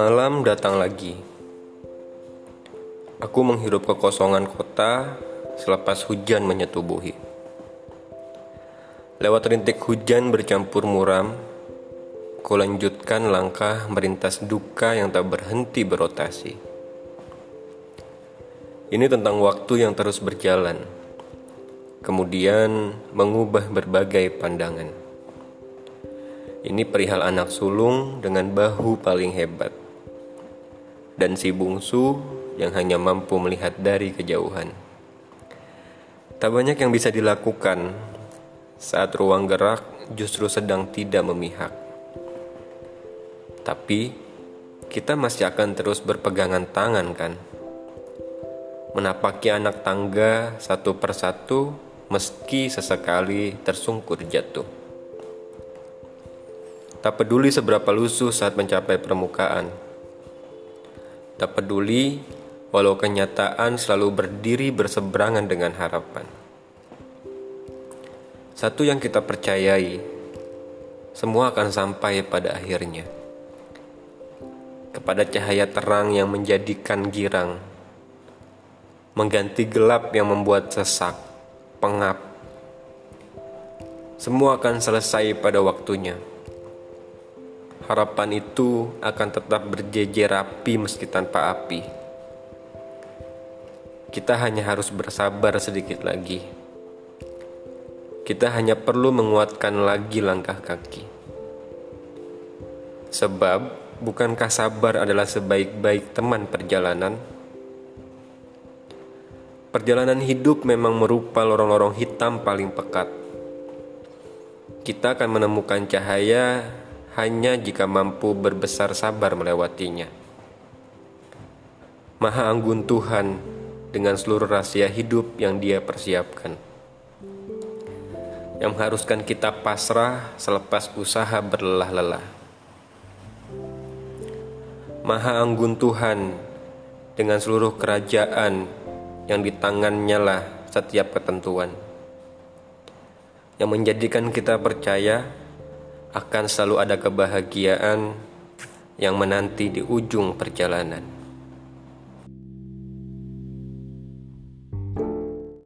Malam datang lagi. Aku menghirup kekosongan kota selepas hujan menyetubuhi. Lewat rintik hujan bercampur muram, ku lanjutkan langkah merintas duka yang tak berhenti berotasi. Ini tentang waktu yang terus berjalan, kemudian mengubah berbagai pandangan. Ini perihal anak sulung dengan bahu paling hebat dan si bungsu yang hanya mampu melihat dari kejauhan. Tak banyak yang bisa dilakukan saat ruang gerak justru sedang tidak memihak. Tapi kita masih akan terus berpegangan tangan kan? Menapaki anak tangga satu persatu meski sesekali tersungkur jatuh. Tak peduli seberapa lusuh saat mencapai permukaan, Tak peduli, walau kenyataan selalu berdiri berseberangan dengan harapan. Satu yang kita percayai, semua akan sampai pada akhirnya. Kepada cahaya terang yang menjadikan girang, mengganti gelap yang membuat sesak, pengap. Semua akan selesai pada waktunya harapan itu akan tetap berjejer rapi meski tanpa api. Kita hanya harus bersabar sedikit lagi. Kita hanya perlu menguatkan lagi langkah kaki. Sebab, bukankah sabar adalah sebaik-baik teman perjalanan? Perjalanan hidup memang merupa lorong-lorong hitam paling pekat. Kita akan menemukan cahaya hanya jika mampu berbesar sabar melewatinya. Maha Anggun Tuhan dengan seluruh rahasia hidup yang Dia persiapkan, yang mengharuskan kita pasrah selepas usaha berlelah-lelah. Maha Anggun Tuhan dengan seluruh kerajaan yang di tangannya lah setiap ketentuan, yang menjadikan kita percaya akan selalu ada kebahagiaan yang menanti di ujung perjalanan.